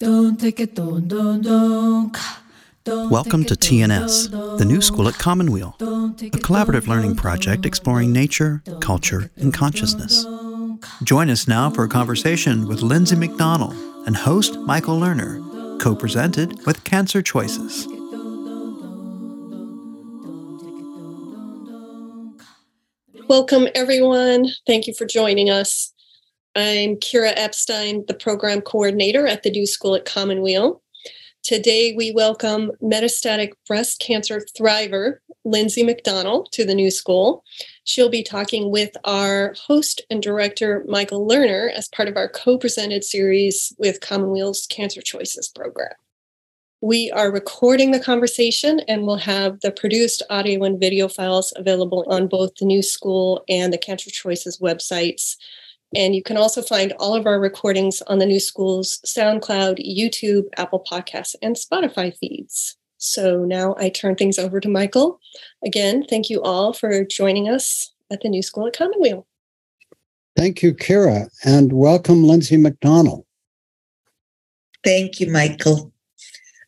Welcome to TNS, the new school at Commonweal, a collaborative learning project exploring nature, culture, and consciousness. Join us now for a conversation with Lindsay McDonald and host Michael Lerner, co presented with Cancer Choices. Welcome, everyone. Thank you for joining us. I'm Kira Epstein, the program coordinator at the New School at Commonweal. Today, we welcome metastatic breast cancer thriver, Lindsay McDonald, to the New School. She'll be talking with our host and director, Michael Lerner, as part of our co presented series with Commonweal's Cancer Choices program. We are recording the conversation and we'll have the produced audio and video files available on both the New School and the Cancer Choices websites and you can also find all of our recordings on the New School's SoundCloud, YouTube, Apple Podcasts, and Spotify feeds. So now I turn things over to Michael. Again, thank you all for joining us at the New School at Commonweal. Thank you, Kira, and welcome, Lindsay McDonald. Thank you, Michael.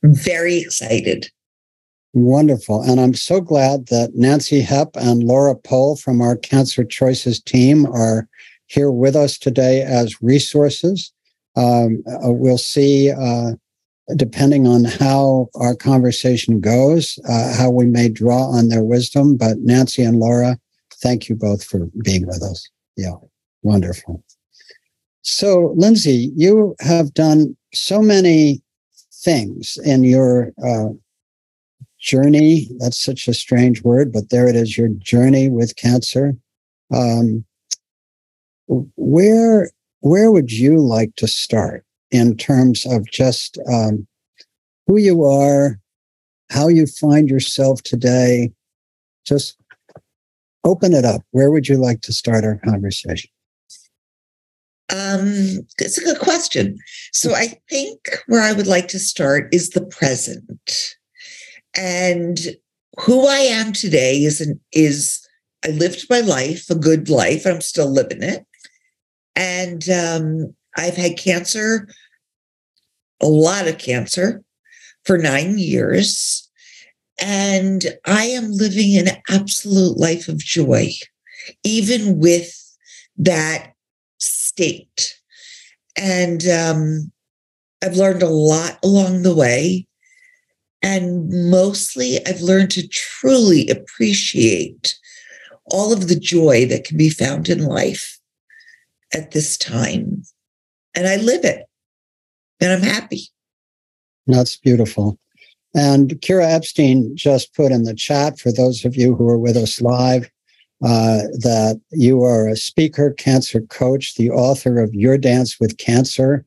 I'm very excited. Wonderful. And I'm so glad that Nancy Hepp and Laura Pohl from our Cancer Choices team are here with us today as resources. Um, uh, we'll see, uh, depending on how our conversation goes, uh, how we may draw on their wisdom. But Nancy and Laura, thank you both for being with us. Yeah, wonderful. So, Lindsay, you have done so many things in your uh, journey. That's such a strange word, but there it is your journey with cancer. Um, where where would you like to start in terms of just um, who you are, how you find yourself today? Just open it up. Where would you like to start our conversation? Um, it's a good question. So I think where I would like to start is the present. And who I am today is an, is I lived my life, a good life. I'm still living it. And um, I've had cancer, a lot of cancer, for nine years. And I am living an absolute life of joy, even with that state. And um, I've learned a lot along the way. And mostly, I've learned to truly appreciate all of the joy that can be found in life at this time. And I live it and I'm happy. That's beautiful. And Kira Epstein just put in the chat for those of you who are with us live uh, that you are a speaker, cancer coach, the author of Your Dance with Cancer.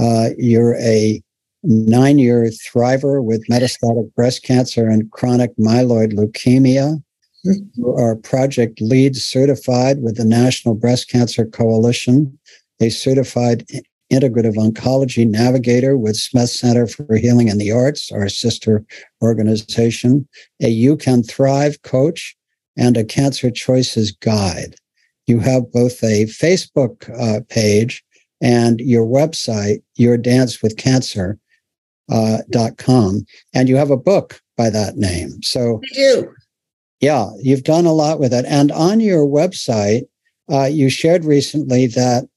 Uh, you're a nine year thriver with metastatic breast cancer and chronic myeloid leukemia. You are project lead certified with the National Breast Cancer Coalition, a certified integrative oncology navigator with Smith Center for Healing and the Arts, our sister organization, a You Can Thrive coach, and a Cancer Choices guide. You have both a Facebook uh, page and your website, Your Dance with Cancer. Uh, com, and you have a book by that name. So I do. Yeah, you've done a lot with it. And on your website, uh, you shared recently that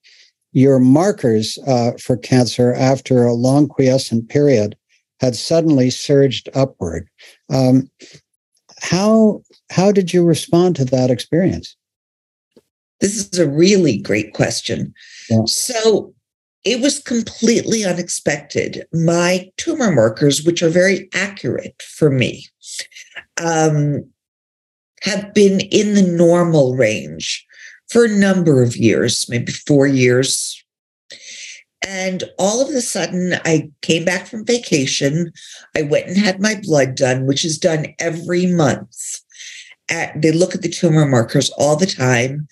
your markers uh, for cancer after a long quiescent period had suddenly surged upward. Um, how how did you respond to that experience? This is a really great question. Yeah. So it was completely unexpected. My tumor markers, which are very accurate for me, um, have been in the normal range for a number of years, maybe four years. And all of a sudden, I came back from vacation. I went and had my blood done, which is done every month. At, they look at the tumor markers all the time.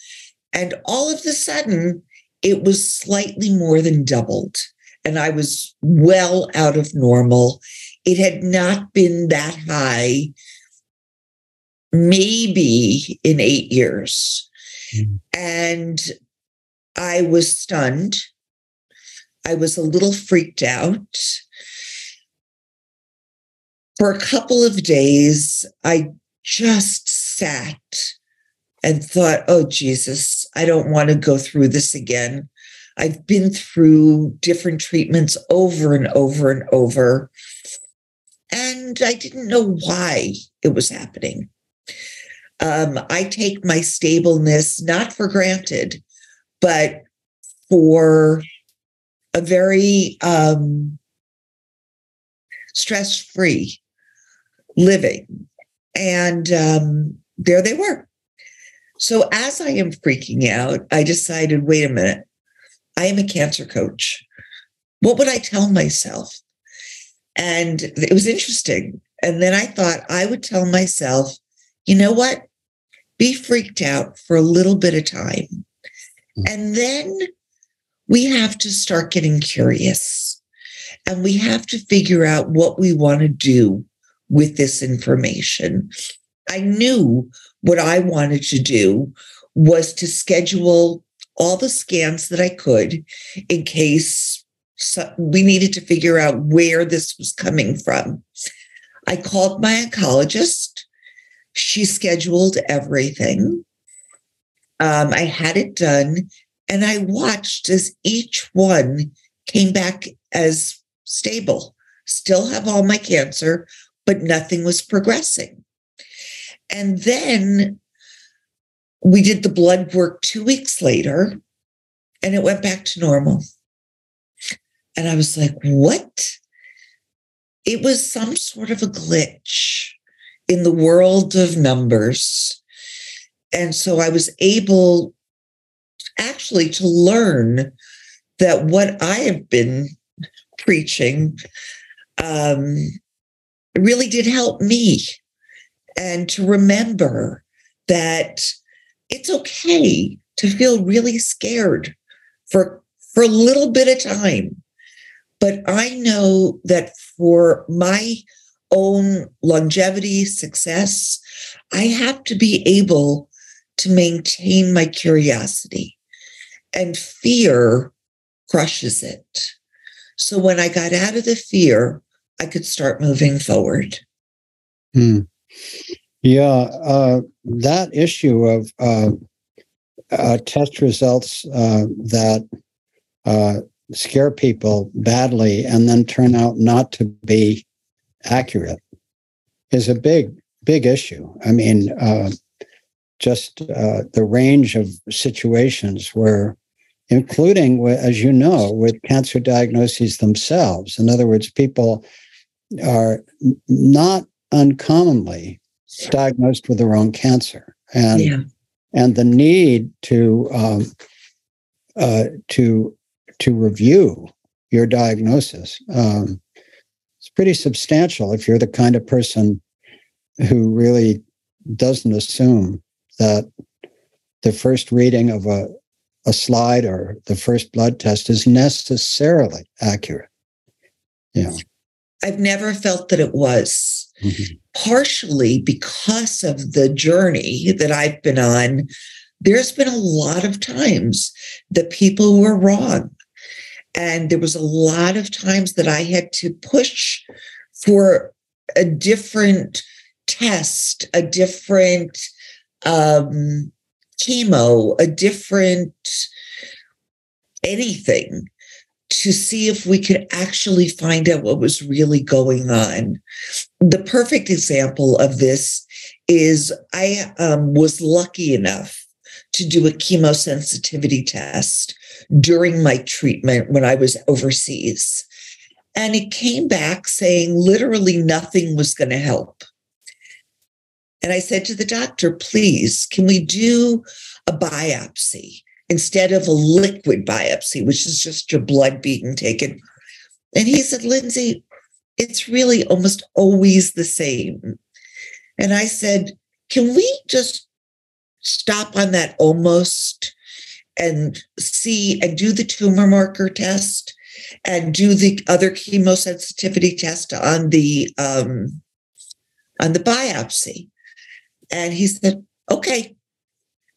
And all of a sudden, it was slightly more than doubled. And I was well out of normal. It had not been that high maybe in eight years. Mm. And I was stunned. I was a little freaked out. For a couple of days, I just sat and thought, oh, Jesus, I don't want to go through this again. I've been through different treatments over and over and over. And I didn't know why it was happening. Um, I take my stableness not for granted, but for a very um, stress free living. And um, there they were. So as I am freaking out, I decided wait a minute, I am a cancer coach. What would I tell myself? And it was interesting. And then I thought I would tell myself, you know what? Be freaked out for a little bit of time. Hmm. And then we have to start getting curious and we have to figure out what we want to do with this information. I knew what I wanted to do was to schedule all the scans that I could in case we needed to figure out where this was coming from. I called my oncologist. She scheduled everything. Um, I had it done, and I watched as each one came back as stable. Still have all my cancer, but nothing was progressing. And then we did the blood work two weeks later, and it went back to normal. And I was like, what? It was some sort of a glitch in the world of numbers. And so I was able actually to learn that what I have been preaching um, really did help me. And to remember that it's okay to feel really scared for, for a little bit of time but I know that for my own longevity, success, I have to be able to maintain my curiosity. And fear crushes it. So when I got out of the fear, I could start moving forward. Hmm. Yeah, uh, that issue of uh, uh, test results uh, that uh, scare people badly and then turn out not to be accurate is a big, big issue. I mean, uh, just uh, the range of situations where, including, as you know, with cancer diagnoses themselves. In other words, people are not uncommonly diagnosed with the wrong cancer. And, yeah. and the need to, um, uh, to to review your diagnosis. Um, pretty substantial if you're the kind of person who really doesn't assume that the first reading of a, a slide or the first blood test is necessarily accurate. Yeah. I've never felt that it was. Mm-hmm. Partially because of the journey that I've been on, there's been a lot of times that people were wrong. And there was a lot of times that I had to push for a different test, a different um, chemo, a different anything to see if we could actually find out what was really going on. The perfect example of this is I um, was lucky enough to do a chemosensitivity test during my treatment when I was overseas. And it came back saying literally nothing was going to help. And I said to the doctor, please, can we do a biopsy instead of a liquid biopsy, which is just your blood being taken? And he said, Lindsay, it's really almost always the same. And I said, can we just stop on that almost and see and do the tumor marker test and do the other chemosensitivity test on the um, on the biopsy. And he said, okay.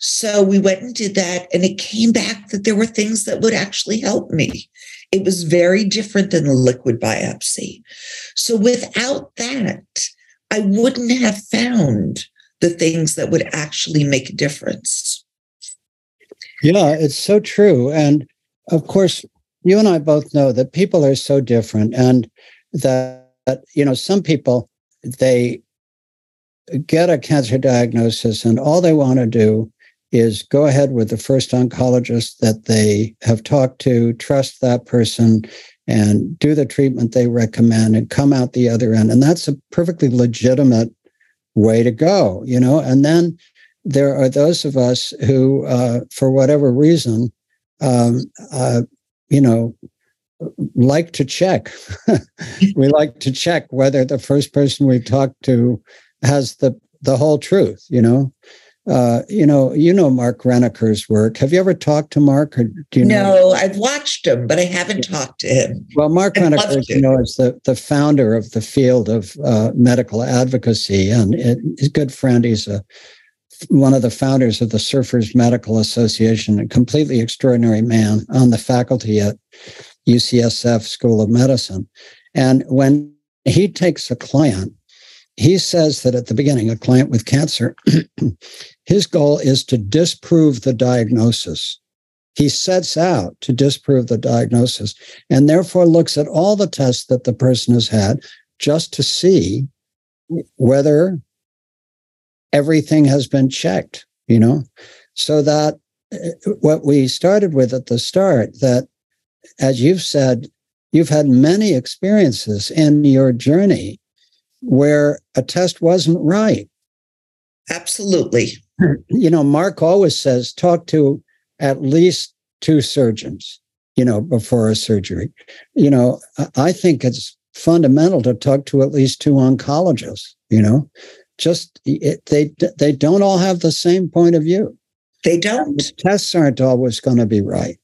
So we went and did that, and it came back that there were things that would actually help me. It was very different than the liquid biopsy. So without that, I wouldn't have found the things that would actually make a difference. Yeah, it's so true. And of course, you and I both know that people are so different and that, you know, some people, they get a cancer diagnosis and all they want to do is go ahead with the first oncologist that they have talked to, trust that person, and do the treatment they recommend and come out the other end. And that's a perfectly legitimate way to go, you know. And then there are those of us who, uh, for whatever reason, um, uh, you know, like to check. we like to check whether the first person we talk to has the the whole truth. You know, uh, you know, you know Mark Renneker's work. Have you ever talked to Mark, or do you no, know? I've watched him, but I haven't talked to him. Well, Mark Reniker, you know, is the the founder of the field of uh, medical advocacy, and it, his good friend. He's a one of the founders of the Surfers Medical Association, a completely extraordinary man on the faculty at UCSF School of Medicine. And when he takes a client he says that at the beginning, a client with cancer, his goal is to disprove the diagnosis. He sets out to disprove the diagnosis and therefore looks at all the tests that the person has had just to see whether everything has been checked, you know? So that uh, what we started with at the start, that as you've said, you've had many experiences in your journey where a test wasn't right. Absolutely. You know, Mark always says talk to at least two surgeons, you know, before a surgery. You know, I think it's fundamental to talk to at least two oncologists, you know. Just it, they they don't all have the same point of view. They don't. The tests aren't always going to be right.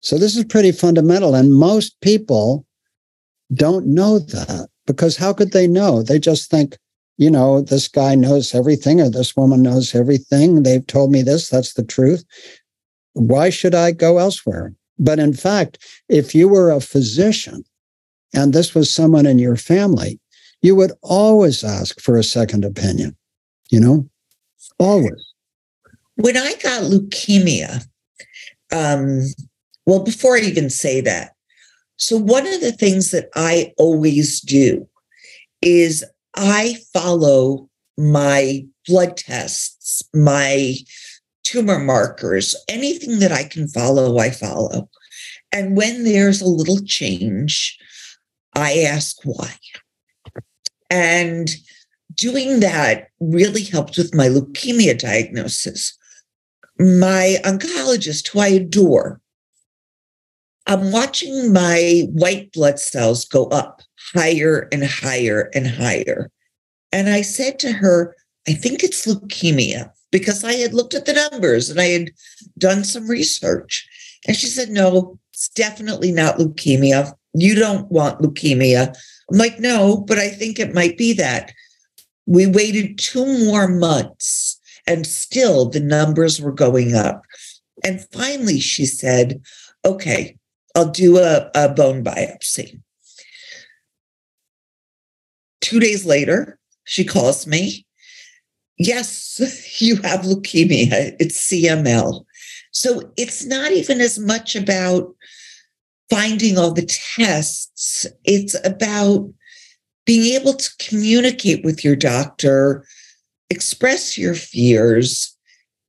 So this is pretty fundamental and most people don't know that because how could they know? They just think, you know, this guy knows everything or this woman knows everything. They've told me this, that's the truth. Why should I go elsewhere? But in fact, if you were a physician and this was someone in your family, you would always ask for a second opinion, you know, always. When I got leukemia, um, well, before I even say that, so, one of the things that I always do is I follow my blood tests, my tumor markers, anything that I can follow, I follow. And when there's a little change, I ask why. And doing that really helped with my leukemia diagnosis. My oncologist, who I adore, I'm watching my white blood cells go up higher and higher and higher. And I said to her, I think it's leukemia because I had looked at the numbers and I had done some research. And she said, No, it's definitely not leukemia. You don't want leukemia. I'm like, No, but I think it might be that. We waited two more months and still the numbers were going up. And finally, she said, Okay, I'll do a, a bone biopsy. Two days later, she calls me. Yes, you have leukemia. It's CML. So it's not even as much about finding all the tests, it's about being able to communicate with your doctor, express your fears,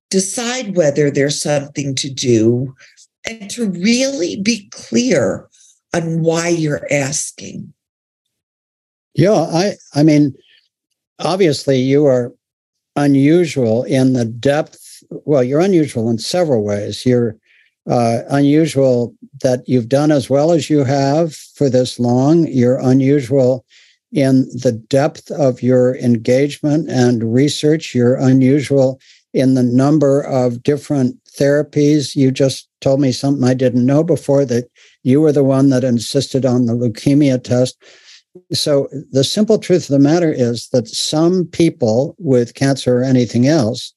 decide whether there's something to do, and to really be clear on why you're asking. Yeah, I I mean, obviously you are unusual in the depth. Well, you're unusual in several ways. You're uh, unusual that you've done as well as you have for this long. You're unusual in the depth of your engagement and research. You're unusual in the number of different therapies. You just told me something I didn't know before that you were the one that insisted on the leukemia test. So, the simple truth of the matter is that some people with cancer or anything else,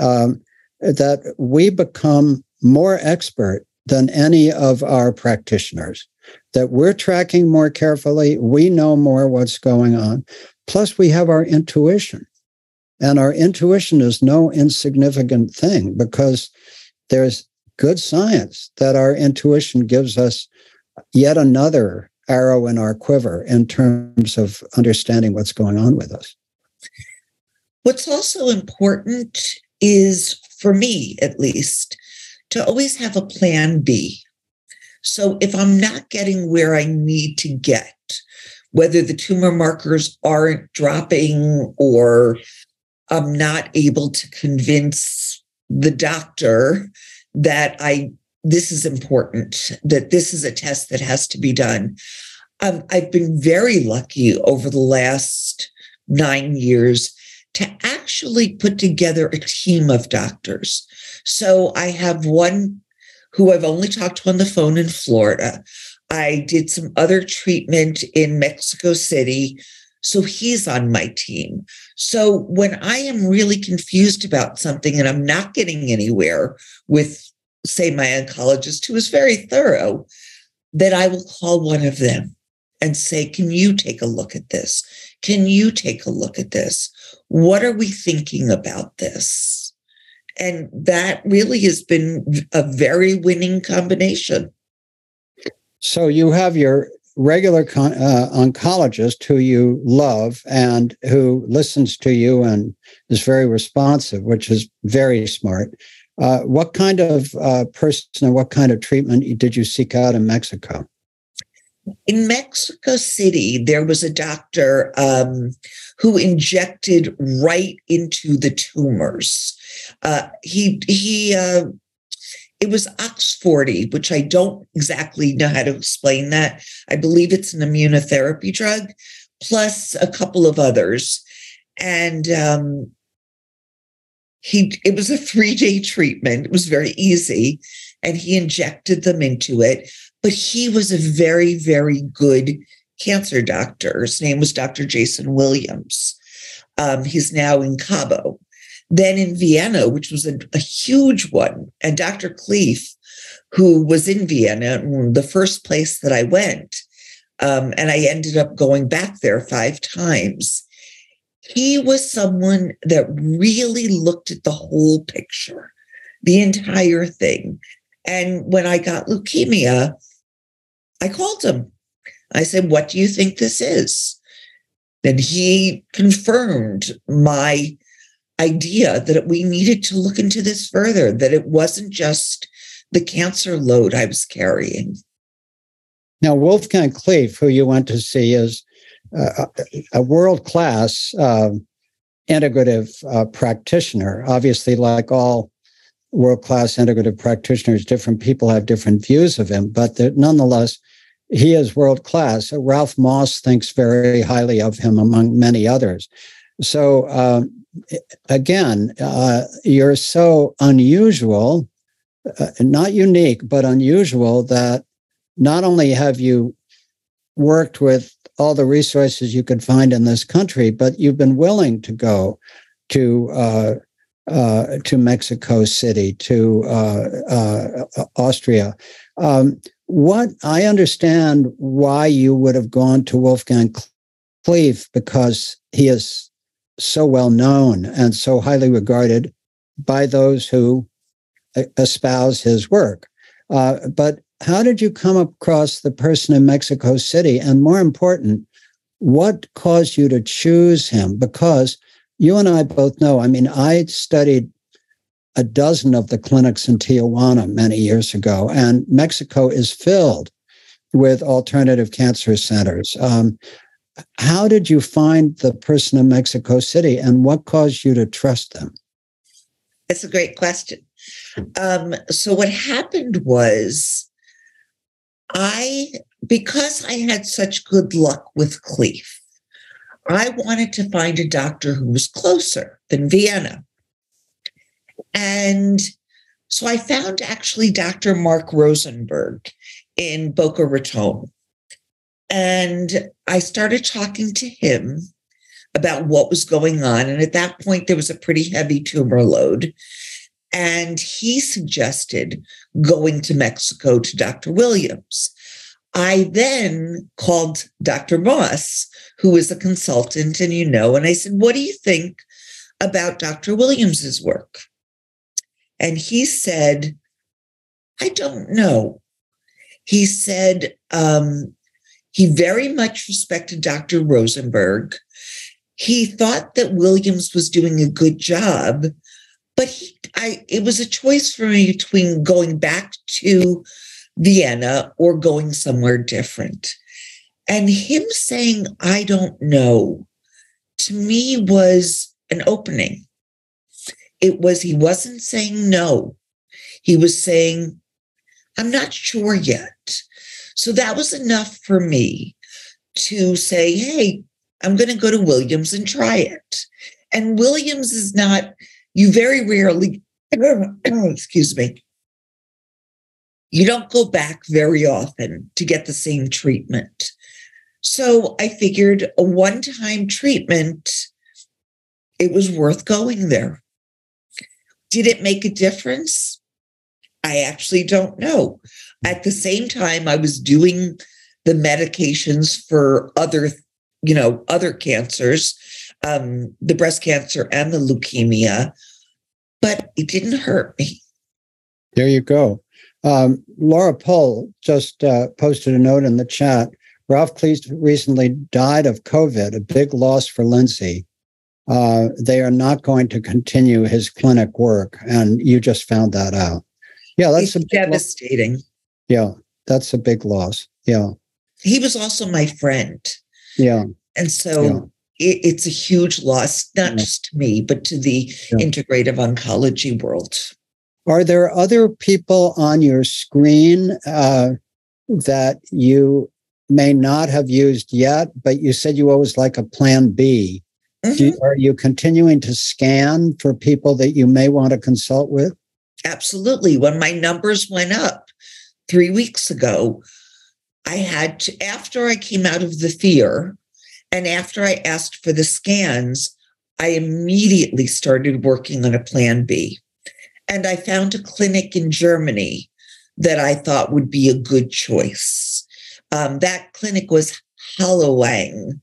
um, that we become more expert than any of our practitioners, that we're tracking more carefully. We know more what's going on. Plus, we have our intuition. And our intuition is no insignificant thing because there's good science that our intuition gives us yet another arrow in our quiver in terms of understanding what's going on with us. What's also important is, for me at least, to always have a plan B. So if I'm not getting where I need to get, whether the tumor markers aren't dropping or I'm not able to convince the doctor that I this is important, that this is a test that has to be done. Um, I've been very lucky over the last nine years to actually put together a team of doctors. So I have one who I've only talked to on the phone in Florida. I did some other treatment in Mexico City. So he's on my team. So when I am really confused about something and I'm not getting anywhere with, say, my oncologist, who is very thorough, that I will call one of them and say, Can you take a look at this? Can you take a look at this? What are we thinking about this? And that really has been a very winning combination. So you have your regular con- uh, oncologist who you love and who listens to you and is very responsive, which is very smart. Uh, what kind of uh, person and what kind of treatment did you seek out in Mexico? In Mexico City, there was a doctor um, who injected right into the tumors. Uh, he he uh, it was OX40, which I don't exactly know how to explain that. I believe it's an immunotherapy drug, plus a couple of others. And um, he it was a three-day treatment. It was very easy. And he injected them into it. But he was a very, very good cancer doctor. His name was Dr. Jason Williams. Um, he's now in Cabo. Then in Vienna, which was a, a huge one, and Dr. Kleef, who was in Vienna, the first place that I went, um, and I ended up going back there five times. He was someone that really looked at the whole picture, the entire thing. And when I got leukemia, I called him. I said, What do you think this is? And he confirmed my idea that we needed to look into this further, that it wasn't just the cancer load I was carrying. Now, Wolfgang Kleef, who you went to see, is uh, a world class uh, integrative uh, practitioner. Obviously, like all world class integrative practitioners, different people have different views of him, but nonetheless, he is world class. Ralph Moss thinks very highly of him, among many others. So, um, again, uh, you're so unusual, uh, not unique, but unusual that not only have you worked with all the resources you could find in this country, but you've been willing to go to uh, uh, to Mexico City, to uh, uh, Austria. Um, what I understand why you would have gone to Wolfgang Kleef because he is so well known and so highly regarded by those who espouse his work. Uh, but how did you come across the person in Mexico City? And more important, what caused you to choose him? Because you and I both know, I mean, I studied a dozen of the clinics in Tijuana many years ago, and Mexico is filled with alternative cancer centers. Um, how did you find the person in Mexico City, and what caused you to trust them? That's a great question. Um, so, what happened was, I, because I had such good luck with Kleef, I wanted to find a doctor who was closer than Vienna. And so I found actually Dr. Mark Rosenberg in Boca Raton. And I started talking to him about what was going on. And at that point, there was a pretty heavy tumor load. And he suggested going to Mexico to Dr. Williams. I then called Dr. Moss, who is a consultant, and you know, and I said, What do you think about Dr. Williams's work? And he said, I don't know. He said um, he very much respected Dr. Rosenberg. He thought that Williams was doing a good job, but he, I, it was a choice for me between going back to Vienna or going somewhere different. And him saying, I don't know, to me was an opening. It was, he wasn't saying no. He was saying, I'm not sure yet. So that was enough for me to say, hey, I'm going to go to Williams and try it. And Williams is not, you very rarely, excuse me, you don't go back very often to get the same treatment. So I figured a one time treatment, it was worth going there. Did it make a difference? I actually don't know. At the same time, I was doing the medications for other, you know, other cancers, um, the breast cancer and the leukemia, but it didn't hurt me. There you go. Um, Laura Pohl just uh, posted a note in the chat. Ralph Kleef recently died of COVID, a big loss for Lindsay. Uh, they are not going to continue his clinic work, and you just found that out. Yeah, that's it's devastating. Loss. Yeah, that's a big loss. Yeah. He was also my friend. Yeah. And so yeah. It, it's a huge loss, not yeah. just to me, but to the yeah. integrative oncology world. Are there other people on your screen uh, that you may not have used yet, but you said you always like a plan B? Mm-hmm. You, are you continuing to scan for people that you may want to consult with? Absolutely. When my numbers went up three weeks ago, I had to, after I came out of the fear and after I asked for the scans, I immediately started working on a plan B. And I found a clinic in Germany that I thought would be a good choice. Um, that clinic was Hallwang,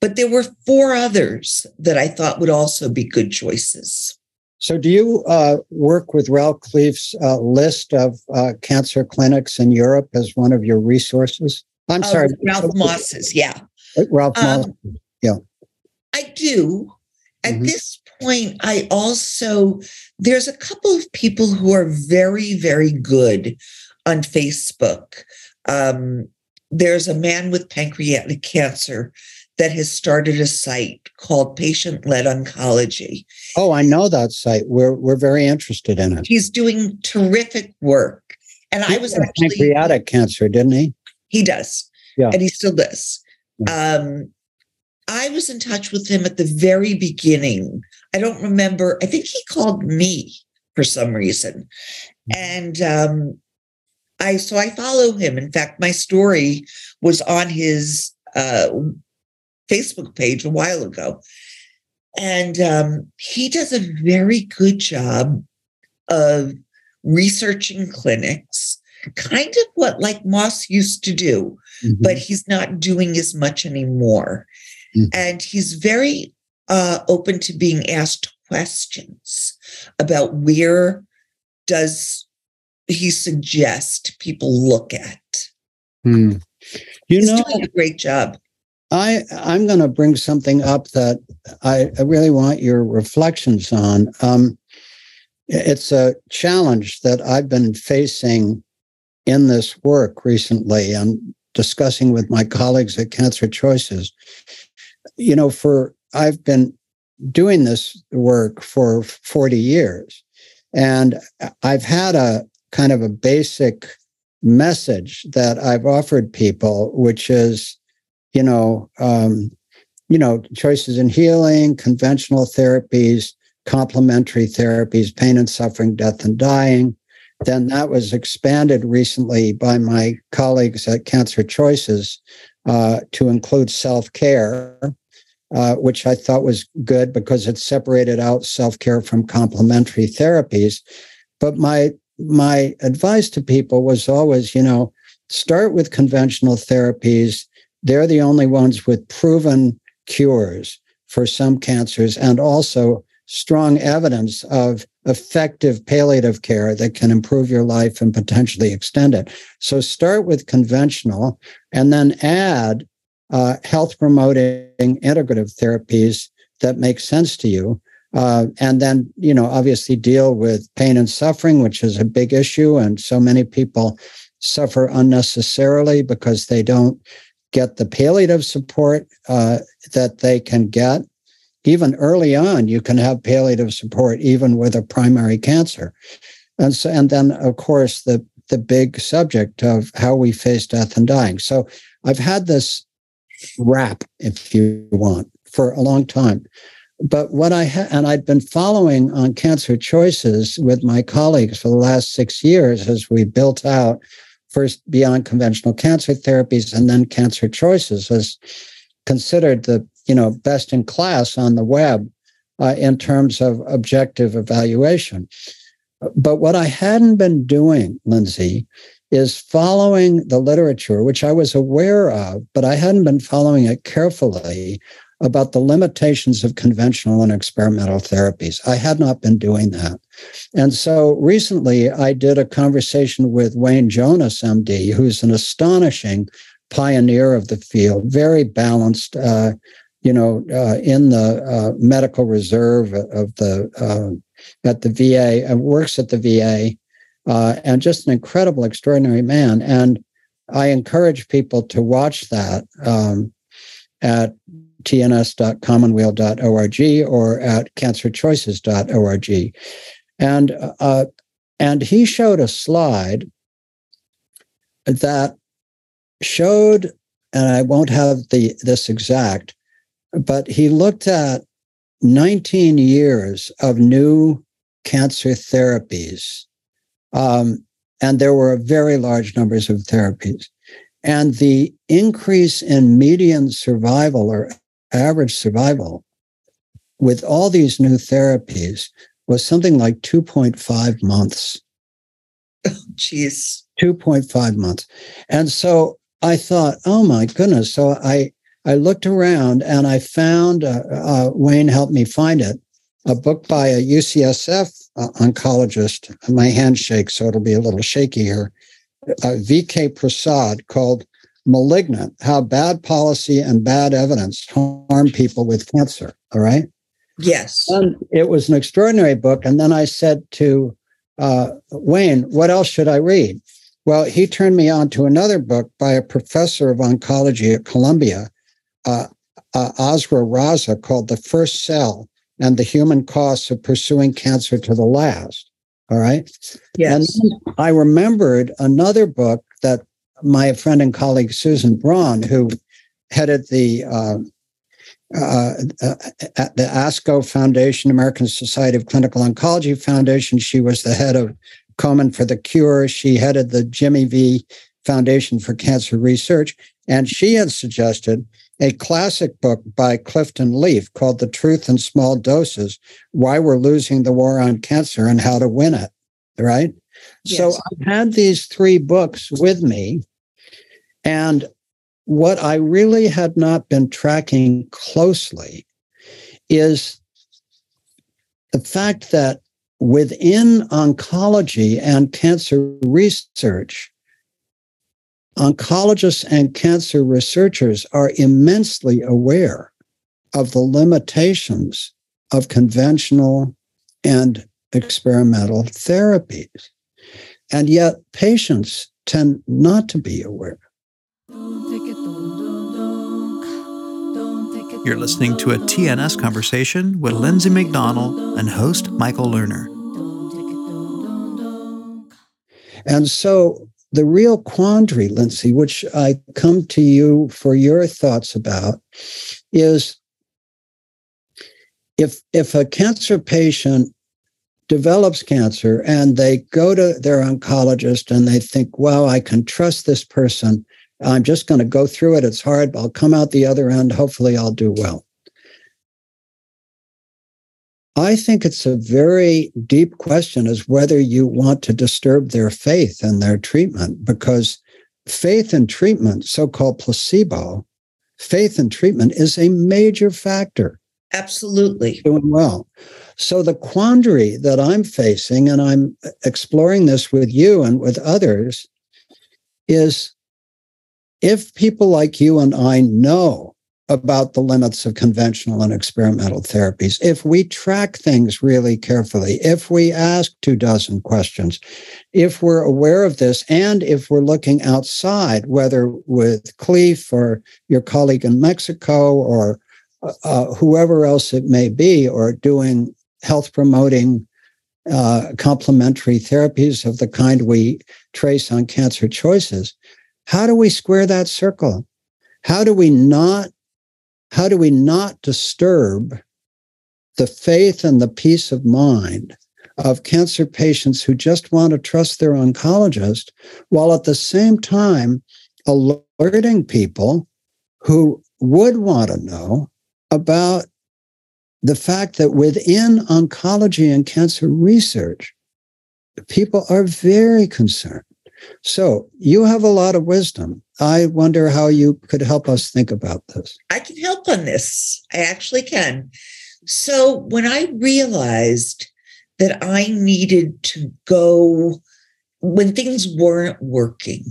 but there were four others that I thought would also be good choices. So, do you uh, work with Ralph Kleef's uh, list of uh, cancer clinics in Europe as one of your resources? I'm sorry, Ralph Moss's, yeah. Ralph um, Moss, yeah. I do. At mm-hmm. this point, I also, there's a couple of people who are very, very good on Facebook. Um, there's a man with pancreatic cancer that has started a site called Patient Led Oncology. Oh, I know that site. We're we're very interested in it. He's doing terrific work. And he I was actually pancreatic cancer, didn't he? He does. Yeah. And he still does. Yeah. Um, I was in touch with him at the very beginning. I don't remember. I think he called me for some reason. And um, I so I follow him. In fact, my story was on his uh, Facebook page a while ago. And um, he does a very good job of researching clinics, kind of what like Moss used to do, mm-hmm. but he's not doing as much anymore. Mm-hmm. And he's very uh, open to being asked questions about where does he suggest people look at. Mm. You he's know, doing a great job. I I'm going to bring something up that I, I, really want your reflections on. Um, it's a challenge that I've been facing in this work recently and discussing with my colleagues at Cancer Choices you know, for I've been doing this work for 40 years, and I've had a kind of a basic message that I've offered people, which is, you know, um, you know, choices in healing, conventional therapies, complementary therapies, pain and suffering, death and dying. Then that was expanded recently by my colleagues at Cancer Choices uh, to include self care, uh, which I thought was good because it separated out self care from complementary therapies. But my my advice to people was always, you know, start with conventional therapies. They're the only ones with proven cures for some cancers and also strong evidence of effective palliative care that can improve your life and potentially extend it. So start with conventional and then add uh, health promoting integrative therapies that make sense to you. Uh, and then, you know, obviously deal with pain and suffering, which is a big issue. And so many people suffer unnecessarily because they don't get the palliative support uh, that they can get. Even early on, you can have palliative support even with a primary cancer. And so, and then of course the the big subject of how we face death and dying. So I've had this wrap, if you want, for a long time. But what I ha- and I'd been following on Cancer Choices with my colleagues for the last six years as we built out first beyond conventional cancer therapies and then Cancer Choices as considered the you know best in class on the web uh, in terms of objective evaluation. But what I hadn't been doing, Lindsay, is following the literature, which I was aware of, but I hadn't been following it carefully about the limitations of conventional and experimental therapies. I had not been doing that. And so recently I did a conversation with Wayne Jonas, MD, who's an astonishing pioneer of the field, very balanced, uh, you know, uh, in the uh, medical reserve of the uh, at the VA and works at the VA, uh, and just an incredible, extraordinary man. And I encourage people to watch that um, at tns.commonweal.org or at cancerchoices.org. And uh, and he showed a slide that showed, and I won't have the this exact, but he looked at 19 years of new cancer therapies. Um, and there were very large numbers of therapies. And the increase in median survival or average survival with all these new therapies was something like 2.5 months. Jeez. 2.5 months. And so I thought, oh my goodness. So I I looked around and I found, uh, uh, Wayne helped me find it, a book by a UCSF uh, oncologist. My hand shakes, so it'll be a little shaky here. Uh, VK Prasad called Malignant How Bad Policy and Bad Evidence Harm People with Cancer. All right. Yes. And it was an extraordinary book. And then I said to uh, Wayne, what else should I read? Well, he turned me on to another book by a professor of oncology at Columbia uh, uh, Azra Raza called The First Cell and the Human Costs of Pursuing Cancer to the Last. All right. Yes. And I remembered another book that my friend and colleague Susan Braun, who headed the uh, uh, uh, at the ASCO Foundation, American Society of Clinical Oncology Foundation. She was the head of Komen for the Cure. She headed the Jimmy V Foundation for Cancer Research. And she had suggested a classic book by Clifton Leaf called The Truth in Small Doses Why We're Losing the War on Cancer and How to Win It. Right. Yes. So I've had these three books with me. And what I really had not been tracking closely is the fact that within oncology and cancer research, oncologists and cancer researchers are immensely aware of the limitations of conventional and experimental therapies. And yet, patients tend not to be aware. You're listening to a TNS conversation with Lindsay McDonald and host Michael Lerner. And so the real quandary, Lindsay, which I come to you for your thoughts about, is if if a cancer patient develops cancer and they go to their oncologist and they think, "Wow, I can trust this person. I'm just going to go through it. It's hard, but I'll come out the other end. Hopefully, I'll do well." I think it's a very deep question is whether you want to disturb their faith in their treatment because faith in treatment, so called placebo, faith in treatment is a major factor. Absolutely. Doing well. So the quandary that I'm facing, and I'm exploring this with you and with others, is if people like you and I know about the limits of conventional and experimental therapies, if we track things really carefully, if we ask two dozen questions, if we're aware of this, and if we're looking outside, whether with Kleef or your colleague in Mexico or uh, uh whoever else it may be, or doing health promoting uh, complementary therapies of the kind we trace on cancer choices, how do we square that circle? How do we not how do we not disturb the faith and the peace of mind of cancer patients who just want to trust their oncologist while at the same time alerting people who would want to know about the fact that within oncology and cancer research, people are very concerned. So you have a lot of wisdom. I wonder how you could help us think about this. I can help on this. I actually can. So when I realized that I needed to go when things weren't working,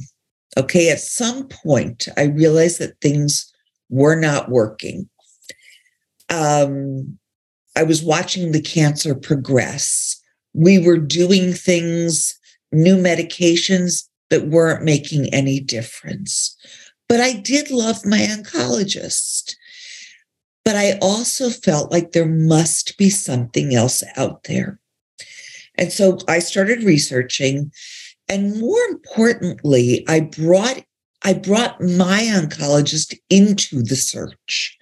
okay, at some point I realized that things were not working. Um, I was watching the cancer progress. We were doing things, new medications that weren't making any difference. But I did love my oncologist. But I also felt like there must be something else out there. And so I started researching. And more importantly, I brought I brought my oncologist into the search.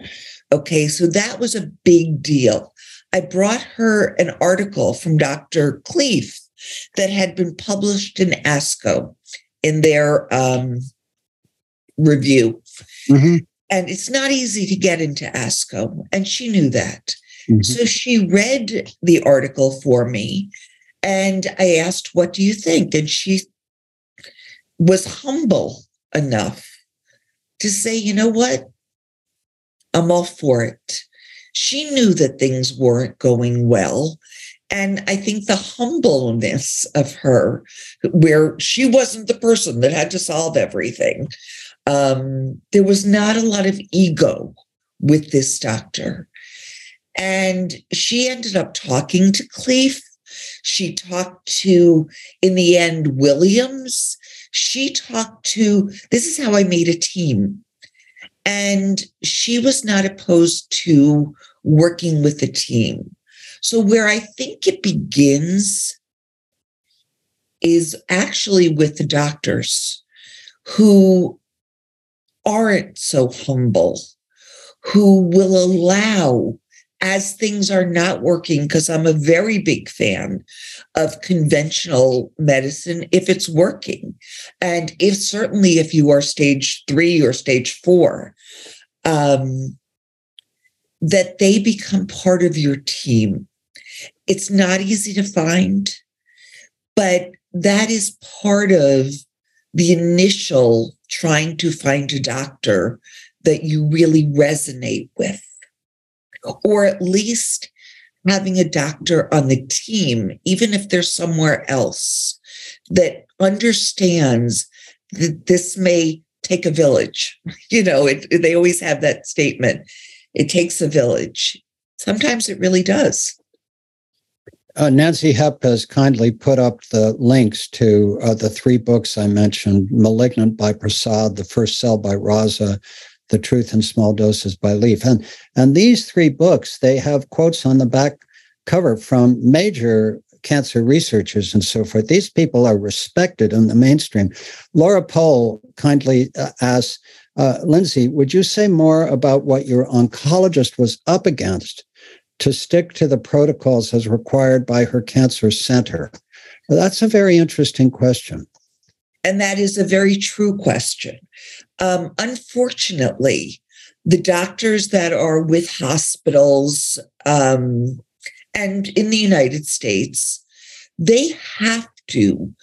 Okay, so that was a big deal. I brought her an article from Dr. Kleef that had been published in ASCO in their um, review. Mm-hmm. And it's not easy to get into ASCO. And she knew that. Mm-hmm. So she read the article for me. And I asked, What do you think? And she was humble enough to say, You know what? I'm all for it. She knew that things weren't going well. And I think the humbleness of her, where she wasn't the person that had to solve everything, um, there was not a lot of ego with this doctor. And she ended up talking to Kleef. She talked to, in the end, Williams. She talked to, this is how I made a team. And she was not opposed to working with a team. So, where I think it begins is actually with the doctors who aren't so humble, who will allow, as things are not working, because I'm a very big fan of conventional medicine if it's working. And if certainly if you are stage three or stage four, um, that they become part of your team. It's not easy to find, but that is part of the initial trying to find a doctor that you really resonate with, or at least having a doctor on the team, even if they're somewhere else, that understands that this may take a village. You know, it, they always have that statement it takes a village. Sometimes it really does. Uh, Nancy Hepp has kindly put up the links to uh, the three books I mentioned Malignant by Prasad, The First Cell by Raza, The Truth in Small Doses by Leaf. And, and these three books, they have quotes on the back cover from major cancer researchers and so forth. These people are respected in the mainstream. Laura Pole kindly uh, asks, uh, Lindsay, would you say more about what your oncologist was up against to stick to the protocols as required by her cancer center? Well, that's a very interesting question. And that is a very true question. Um, unfortunately, the doctors that are with hospitals um, and in the United States, they have to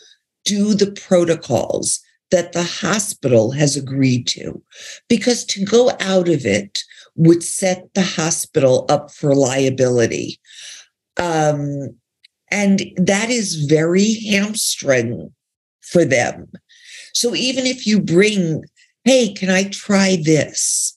do the protocols that the hospital has agreed to, because to go out of it would set the hospital up for liability. Um, and that is very hamstring for them. So even if you bring, hey, can I try this?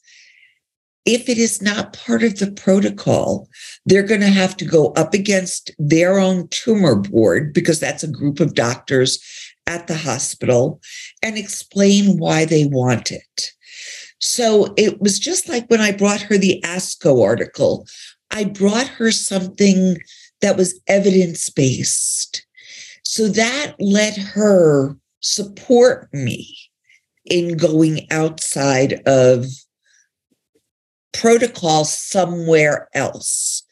If it is not part of the protocol, they're going to have to go up against their own tumor board because that's a group of doctors at the hospital and explain why they want it. So it was just like when I brought her the ASCO article, I brought her something that was evidence based. So that let her support me in going outside of protocol somewhere else.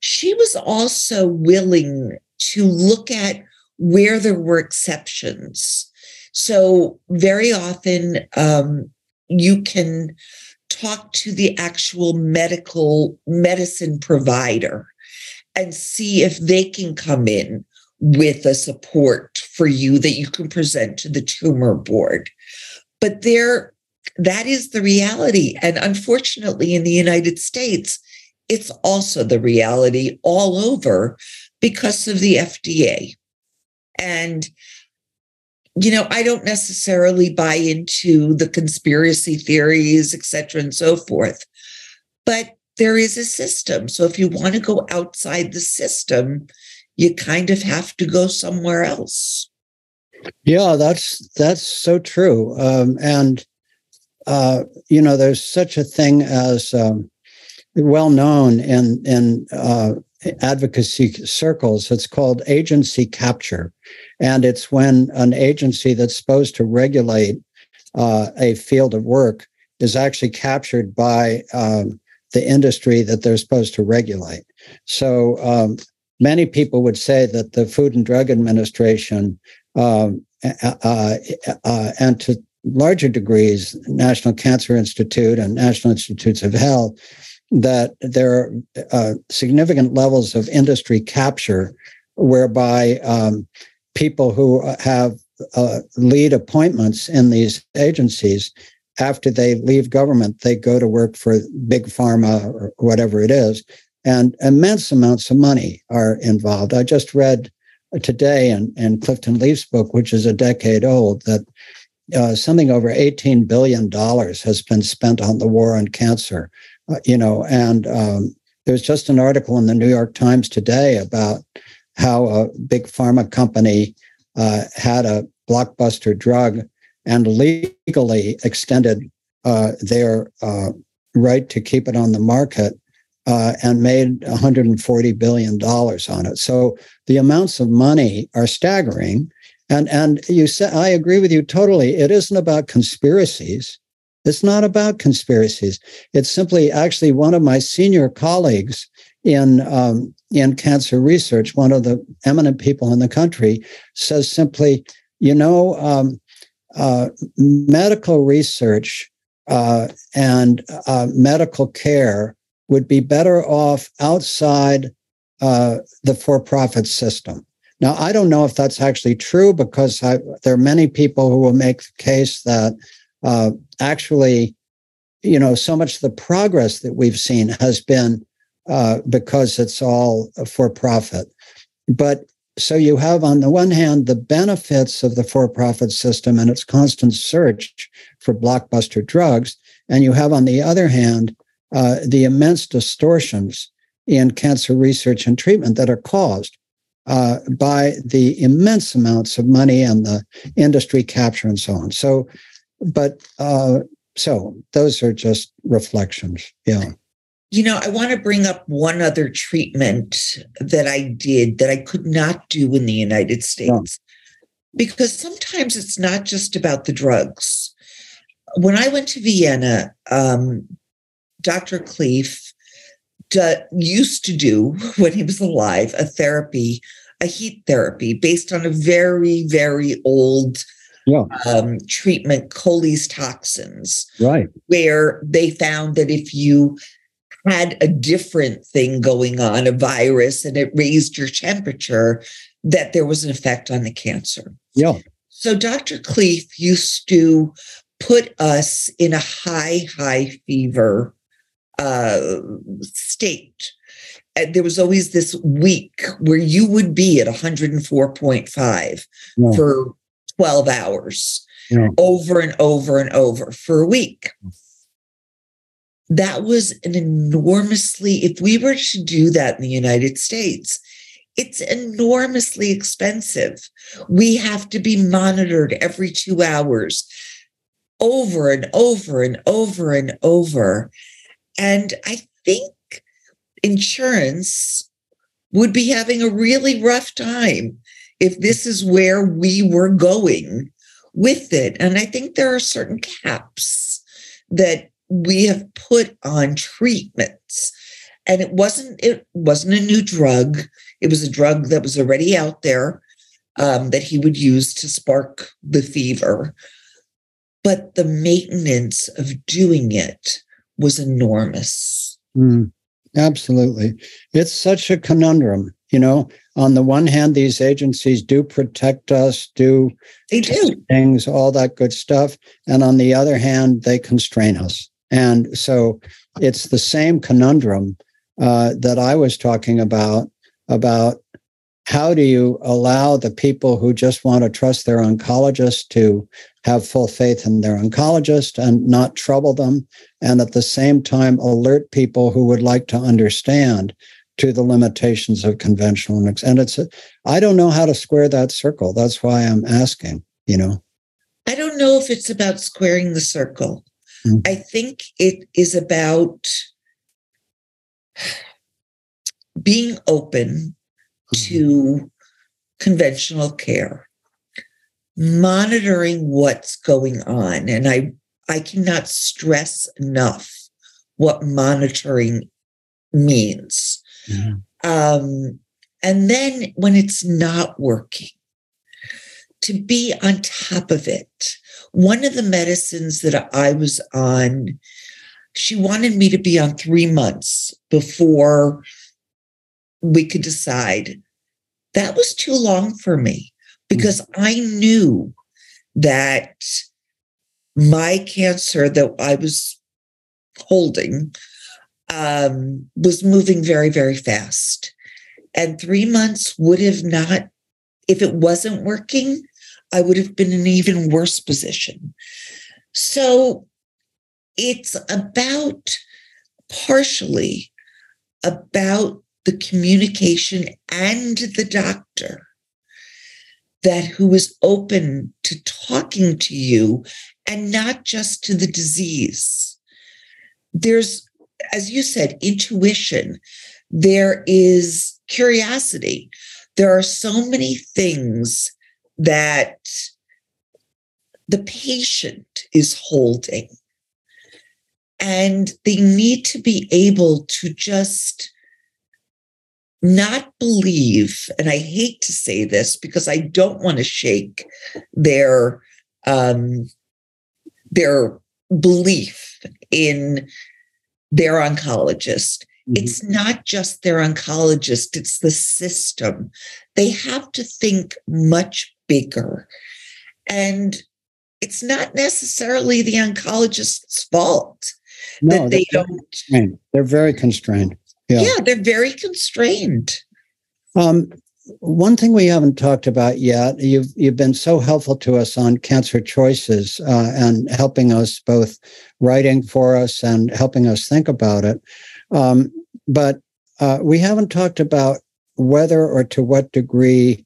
She was also willing to look at where there were exceptions. So, very often, um, you can talk to the actual medical medicine provider and see if they can come in with a support for you that you can present to the tumor board. But there, that is the reality. And unfortunately, in the United States, it's also the reality all over because of the FDA. And you know, I don't necessarily buy into the conspiracy theories, et cetera, and so forth. But there is a system. So if you want to go outside the system, you kind of have to go somewhere else. Yeah, that's that's so true. Um, and uh, you know, there's such a thing as um, well known in in uh, advocacy circles. It's called agency capture. And it's when an agency that's supposed to regulate uh, a field of work is actually captured by um, the industry that they're supposed to regulate. So um, many people would say that the Food and Drug Administration um, uh, uh, and to larger degrees, National Cancer Institute and National Institutes of Health, that there are uh, significant levels of industry capture whereby um, people who have uh, lead appointments in these agencies after they leave government they go to work for big pharma or whatever it is and immense amounts of money are involved. I just read today in, in clifton leaf's book which is a decade old that uh, something over 18 billion dollars has been spent on the war on cancer uh, you know and um, there's just an article in the new york times today about how a big pharma company uh, had a blockbuster drug and legally extended uh, their uh, right to keep it on the market uh, and made 140 billion dollars on it. So the amounts of money are staggering. And and you said I agree with you totally. It isn't about conspiracies. It's not about conspiracies. It's simply actually one of my senior colleagues in um, in cancer research, one of the eminent people in the country, says simply, you know, um, uh, medical research uh, and uh, medical care would be better off outside uh, the for-profit system. Now, I don't know if that's actually true because I, there are many people who will make the case that uh, actually, you know, so much of the progress that we've seen has been uh, because it's all for profit. But so you have, on the one hand, the benefits of the for profit system and its constant search for blockbuster drugs. And you have, on the other hand, uh, the immense distortions in cancer research and treatment that are caused uh, by the immense amounts of money and the industry capture and so on. So, but uh, so those are just reflections. Yeah. You know, I want to bring up one other treatment that I did that I could not do in the United States because sometimes it's not just about the drugs. When I went to Vienna, um, Dr. Kleef d- used to do, when he was alive, a therapy, a heat therapy based on a very, very old yeah. um, treatment, Coley's toxins. Right. Where they found that if you had a different thing going on, a virus, and it raised your temperature, that there was an effect on the cancer. Yeah. So Dr. Kleef used to put us in a high, high fever uh, state. And there was always this week where you would be at 104.5 yeah. for 12 hours yeah. over and over and over for a week. That was an enormously, if we were to do that in the United States, it's enormously expensive. We have to be monitored every two hours over and over and over and over. And I think insurance would be having a really rough time if this is where we were going with it. And I think there are certain caps that we have put on treatments. And it wasn't it wasn't a new drug. It was a drug that was already out there um, that he would use to spark the fever. But the maintenance of doing it was enormous. Mm, absolutely. It's such a conundrum. You know, on the one hand, these agencies do protect us, do they do things, all that good stuff. And on the other hand, they constrain us. And so it's the same conundrum uh, that I was talking about about how do you allow the people who just want to trust their oncologist to have full faith in their oncologist and not trouble them and at the same time alert people who would like to understand to the limitations of conventional and it's I don't know how to square that circle. That's why i'm asking you know? I don't know if it's about squaring the circle. Mm-hmm. i think it is about being open mm-hmm. to conventional care monitoring what's going on. And i i cannot stress enough what monitoring means mm-hmm. um, and then when it's not working to be on top of it one of the medicines that i was on she wanted me to be on three months before we could decide. That was too long for me because mm-hmm. I knew that my cancer that I was holding um, was moving very, very fast. And three months would have not, if it wasn't working, I would have been in an even worse position. So it's about partially about the communication and the doctor that who is open to talking to you and not just to the disease there's as you said intuition there is curiosity. There are so many things that the patient is holding. And they need to be able to just not believe, and I hate to say this because I don't want to shake their um, their belief in their oncologist. Mm-hmm. It's not just their oncologist, it's the system. They have to think much bigger. And it's not necessarily the oncologist's fault no, that they don't. Constrained. They're very constrained. Yeah. yeah, they're very constrained. Um, one thing we haven't talked about yet, you've you've been so helpful to us on cancer choices uh, and helping us both writing for us and helping us think about it. Um, but uh, we haven't talked about whether or to what degree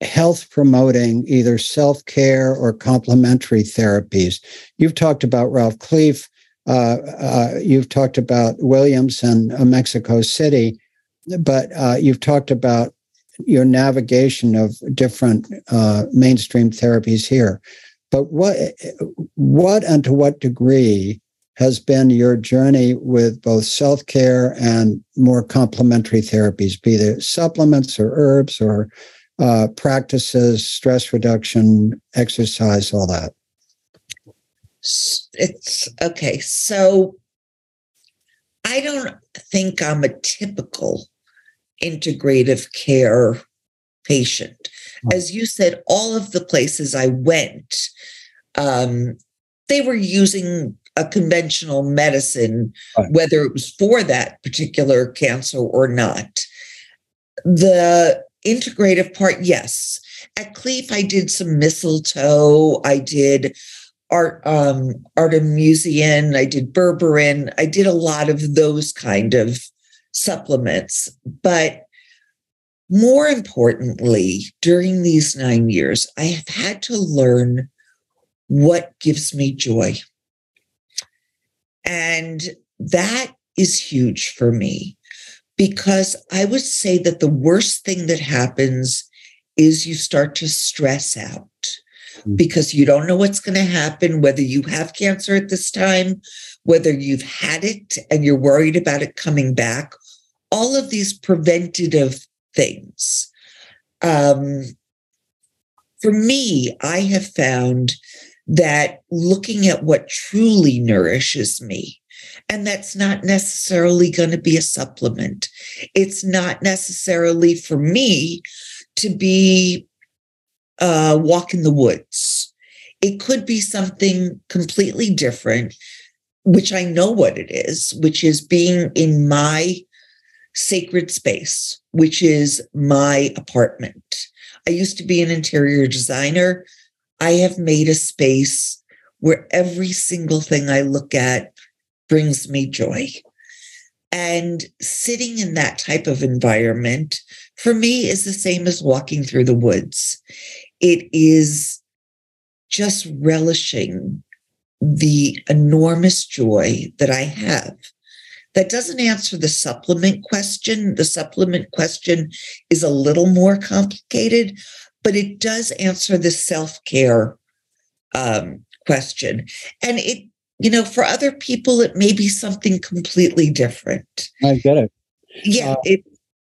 health promoting either self care or complementary therapies. You've talked about Ralf Kleef. Uh, uh, you've talked about Williams and uh, Mexico City, but uh, you've talked about your navigation of different uh, mainstream therapies here. But what, what and to what degree has been your journey with both self care and more complementary therapies, be they supplements or herbs or uh, practices, stress reduction, exercise, all that? it's okay. So I don't think I'm a typical integrative care patient. As you said, all of the places I went, um, they were using a conventional medicine, right. whether it was for that particular cancer or not. The integrative part, yes. At Kleef, I did some mistletoe. I did art um artemisinin i did berberine i did a lot of those kind of supplements but more importantly during these nine years i have had to learn what gives me joy and that is huge for me because i would say that the worst thing that happens is you start to stress out Mm. because you don't know what's going to happen, whether you have cancer at this time, whether you've had it and you're worried about it coming back, all of these preventative things. Um, for me, I have found that looking at what truly nourishes me, and that's not necessarily going to be a supplement. It's not necessarily for me to be uh, walk in the woods. It could be something completely different, which I know what it is, which is being in my sacred space, which is my apartment. I used to be an interior designer. I have made a space where every single thing I look at brings me joy. And sitting in that type of environment for me is the same as walking through the woods it is just relishing the enormous joy that I have. That doesn't answer the supplement question. The supplement question is a little more complicated, but it does answer the self care um, question. And it, you know, for other people, it may be something completely different. I get it. Yeah. Uh, it,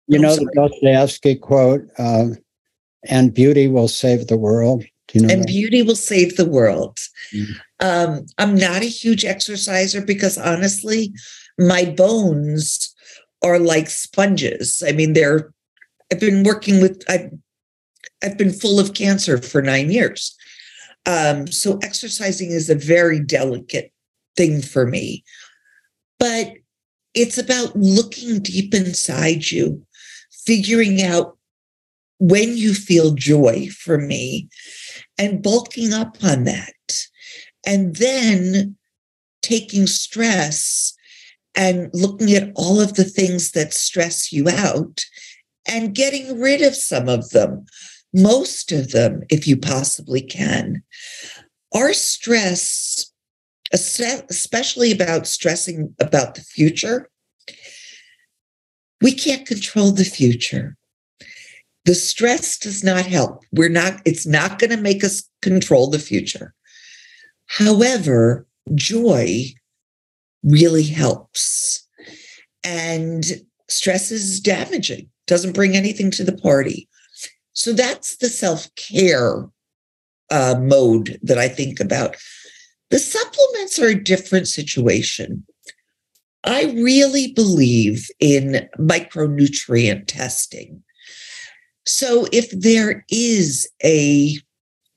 you know, the Dostoevsky quote uh, and beauty will save the world. You know and that? beauty will save the world. Mm-hmm. Um, I'm not a huge exerciser because honestly, my bones are like sponges. I mean, they're. I've been working with. I've, I've been full of cancer for nine years, um, so exercising is a very delicate thing for me. But it's about looking deep inside you, figuring out when you feel joy for me and bulking up on that. And then taking stress and looking at all of the things that stress you out and getting rid of some of them, most of them, if you possibly can. Our stress, especially about stressing about the future, we can't control the future. The stress does not help. We're not, it's not going to make us control the future. However, joy really helps. And stress is damaging, doesn't bring anything to the party. So that's the self care uh, mode that I think about. The supplements are a different situation. I really believe in micronutrient testing. So if there is a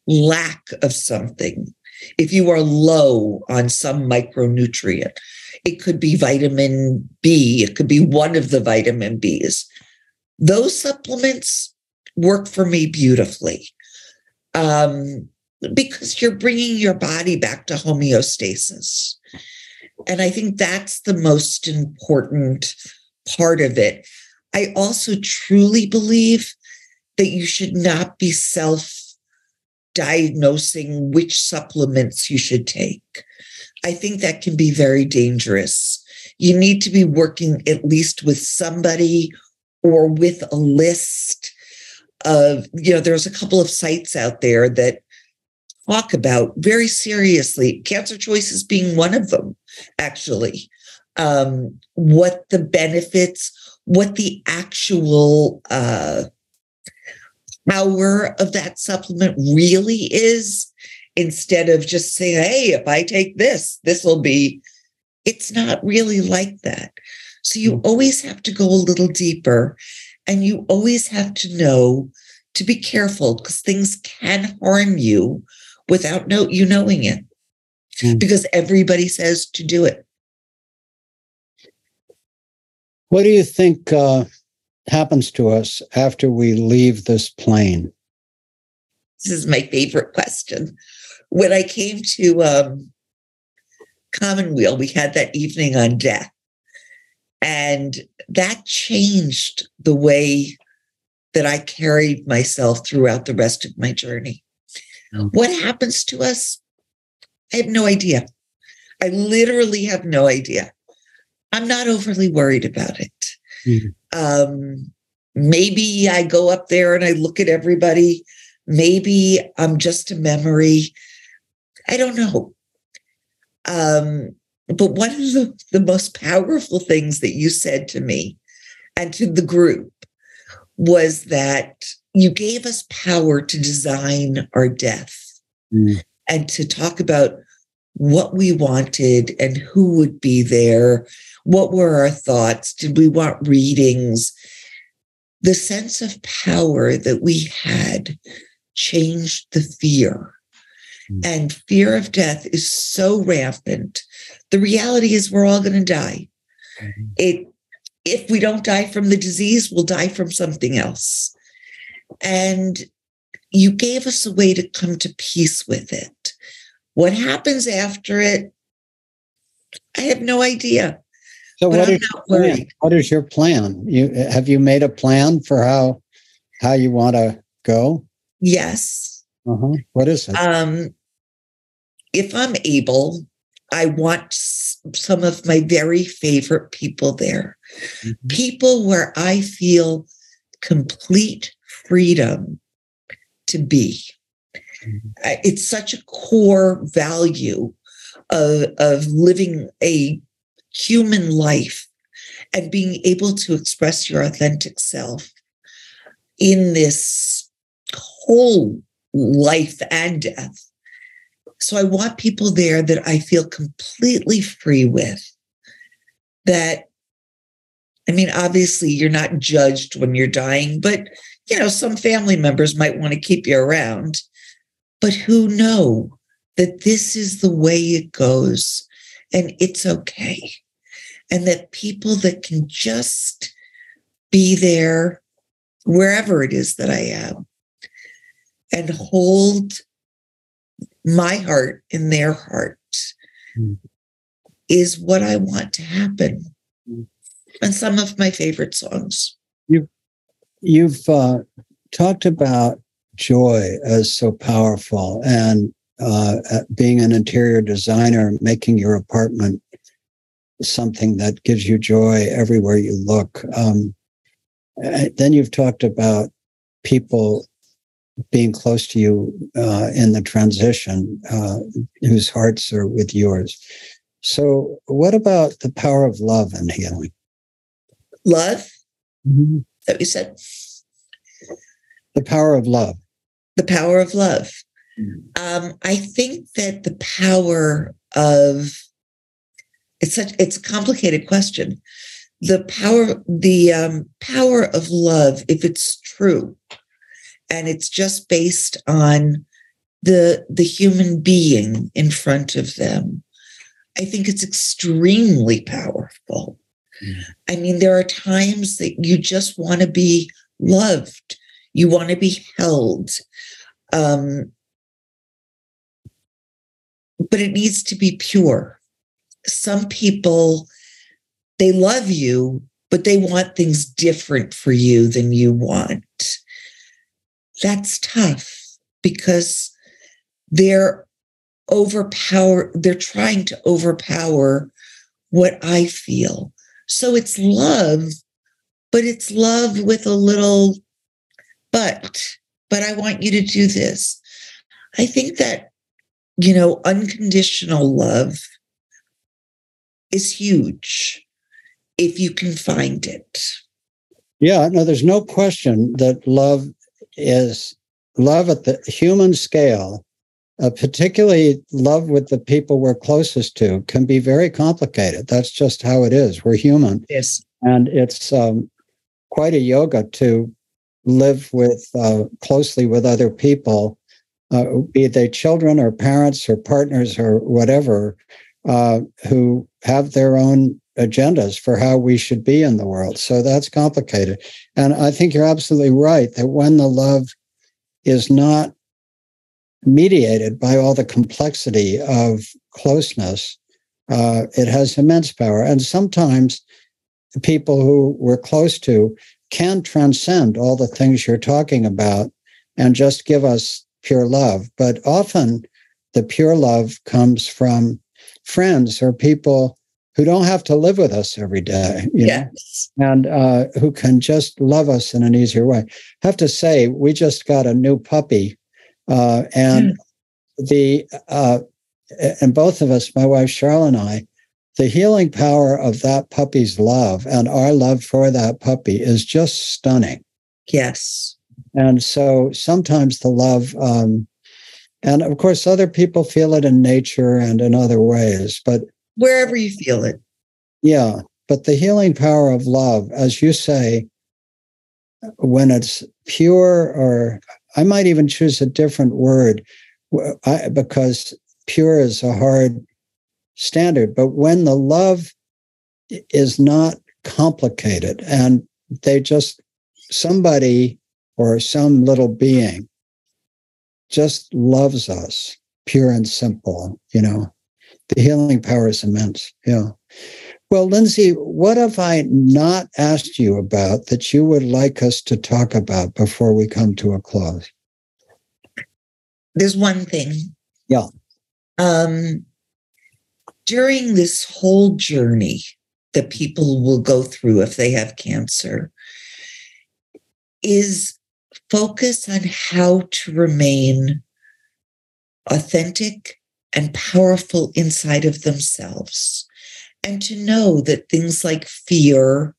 lack of something, if you are low on some micronutrient, it could be vitamin B, it could be one of the vitamin Bs. Those supplements work for me beautifully um, because you're bringing your body back to homeostasis. And I think that's the most important part of it. I also truly believe that you should not be self diagnosing which supplements you should take. I think that can be very dangerous. You need to be working at least with somebody or with a list of, you know, there's a couple of sites out there that talk about very seriously, Cancer Choices being one of them, actually, um, what the benefits, what the actual uh, power of that supplement really is instead of just saying, hey, if I take this, this will be, it's not really like that. So you always have to go a little deeper and you always have to know to be careful because things can harm you without know, you knowing it mm. because everybody says to do it. What do you think uh, happens to us after we leave this plane? This is my favorite question. When I came to um, Commonweal, we had that evening on death. And that changed the way that I carried myself throughout the rest of my journey. Mm. What happens to us? I have no idea. I literally have no idea. I'm not overly worried about it. Mm-hmm. Um, maybe I go up there and I look at everybody. Maybe I'm just a memory. I don't know. Um, but one of the, the most powerful things that you said to me and to the group was that you gave us power to design our death mm. and to talk about what we wanted and who would be there. What were our thoughts? Did we want readings? The sense of power that we had changed the fear. Mm. And fear of death is so rampant. The reality is, we're all going to die. Mm-hmm. It, if we don't die from the disease, we'll die from something else. And you gave us a way to come to peace with it. What happens after it, I have no idea. So what is, what is your plan? You have you made a plan for how how you want to go? Yes. Uh-huh. What is it? Um, if I'm able, I want some of my very favorite people there. Mm-hmm. People where I feel complete freedom to be. It's such a core value of, of living a human life and being able to express your authentic self in this whole life and death. So I want people there that I feel completely free with. That, I mean, obviously you're not judged when you're dying, but you know, some family members might want to keep you around, but who know that this is the way it goes and it's okay. And that people that can just be there wherever it is that I am and hold my heart in their heart mm. is what I want to happen. Mm. And some of my favorite songs. You You've uh, talked about joy as so powerful and uh, being an interior designer, making your apartment something that gives you joy everywhere you look. Um, then you've talked about people being close to you uh, in the transition, uh, whose hearts are with yours. So, what about the power of love and healing? Love? Mm-hmm that we said? The power of love. The power of love. Mm-hmm. Um, I think that the power of it's such it's a complicated question. The power, the um, power of love, if it's true, and it's just based on the the human being in front of them, I think it's extremely powerful. I mean, there are times that you just want to be loved, you want to be held. Um, but it needs to be pure. Some people, they love you, but they want things different for you than you want. That's tough because they're overpower, they're trying to overpower what I feel. So it's love, but it's love with a little but. But I want you to do this. I think that, you know, unconditional love is huge if you can find it. Yeah, no, there's no question that love is love at the human scale uh, particularly love with the people we're closest to, can be very complicated. That's just how it is. We're human. Yes. And it's um, quite a yoga to live with uh, closely with other people, uh, be they children or parents or partners or whatever, uh, who have their own agendas for how we should be in the world. So that's complicated. And I think you're absolutely right that when the love is not mediated by all the complexity of closeness, uh, it has immense power. And sometimes people who we're close to can transcend all the things you're talking about and just give us pure love. But often the pure love comes from friends or people who don't have to live with us every day, you yes. know, and uh, who can just love us in an easier way. I have to say, we just got a new puppy, uh, and mm. the uh, and both of us, my wife Cheryl and I, the healing power of that puppy's love and our love for that puppy is just stunning. Yes, and so sometimes the love. Um, and of course, other people feel it in nature and in other ways, but wherever you feel it. Yeah. But the healing power of love, as you say, when it's pure, or I might even choose a different word I, because pure is a hard standard. But when the love is not complicated and they just, somebody or some little being just loves us, pure and simple, you know, the healing power is immense. Yeah. Well, Lindsay, what have I not asked you about that you would like us to talk about before we come to a close? There's one thing. Yeah. Um, during this whole journey that people will go through if they have cancer, is focus on how to remain authentic and powerful inside of themselves. And to know that things like fear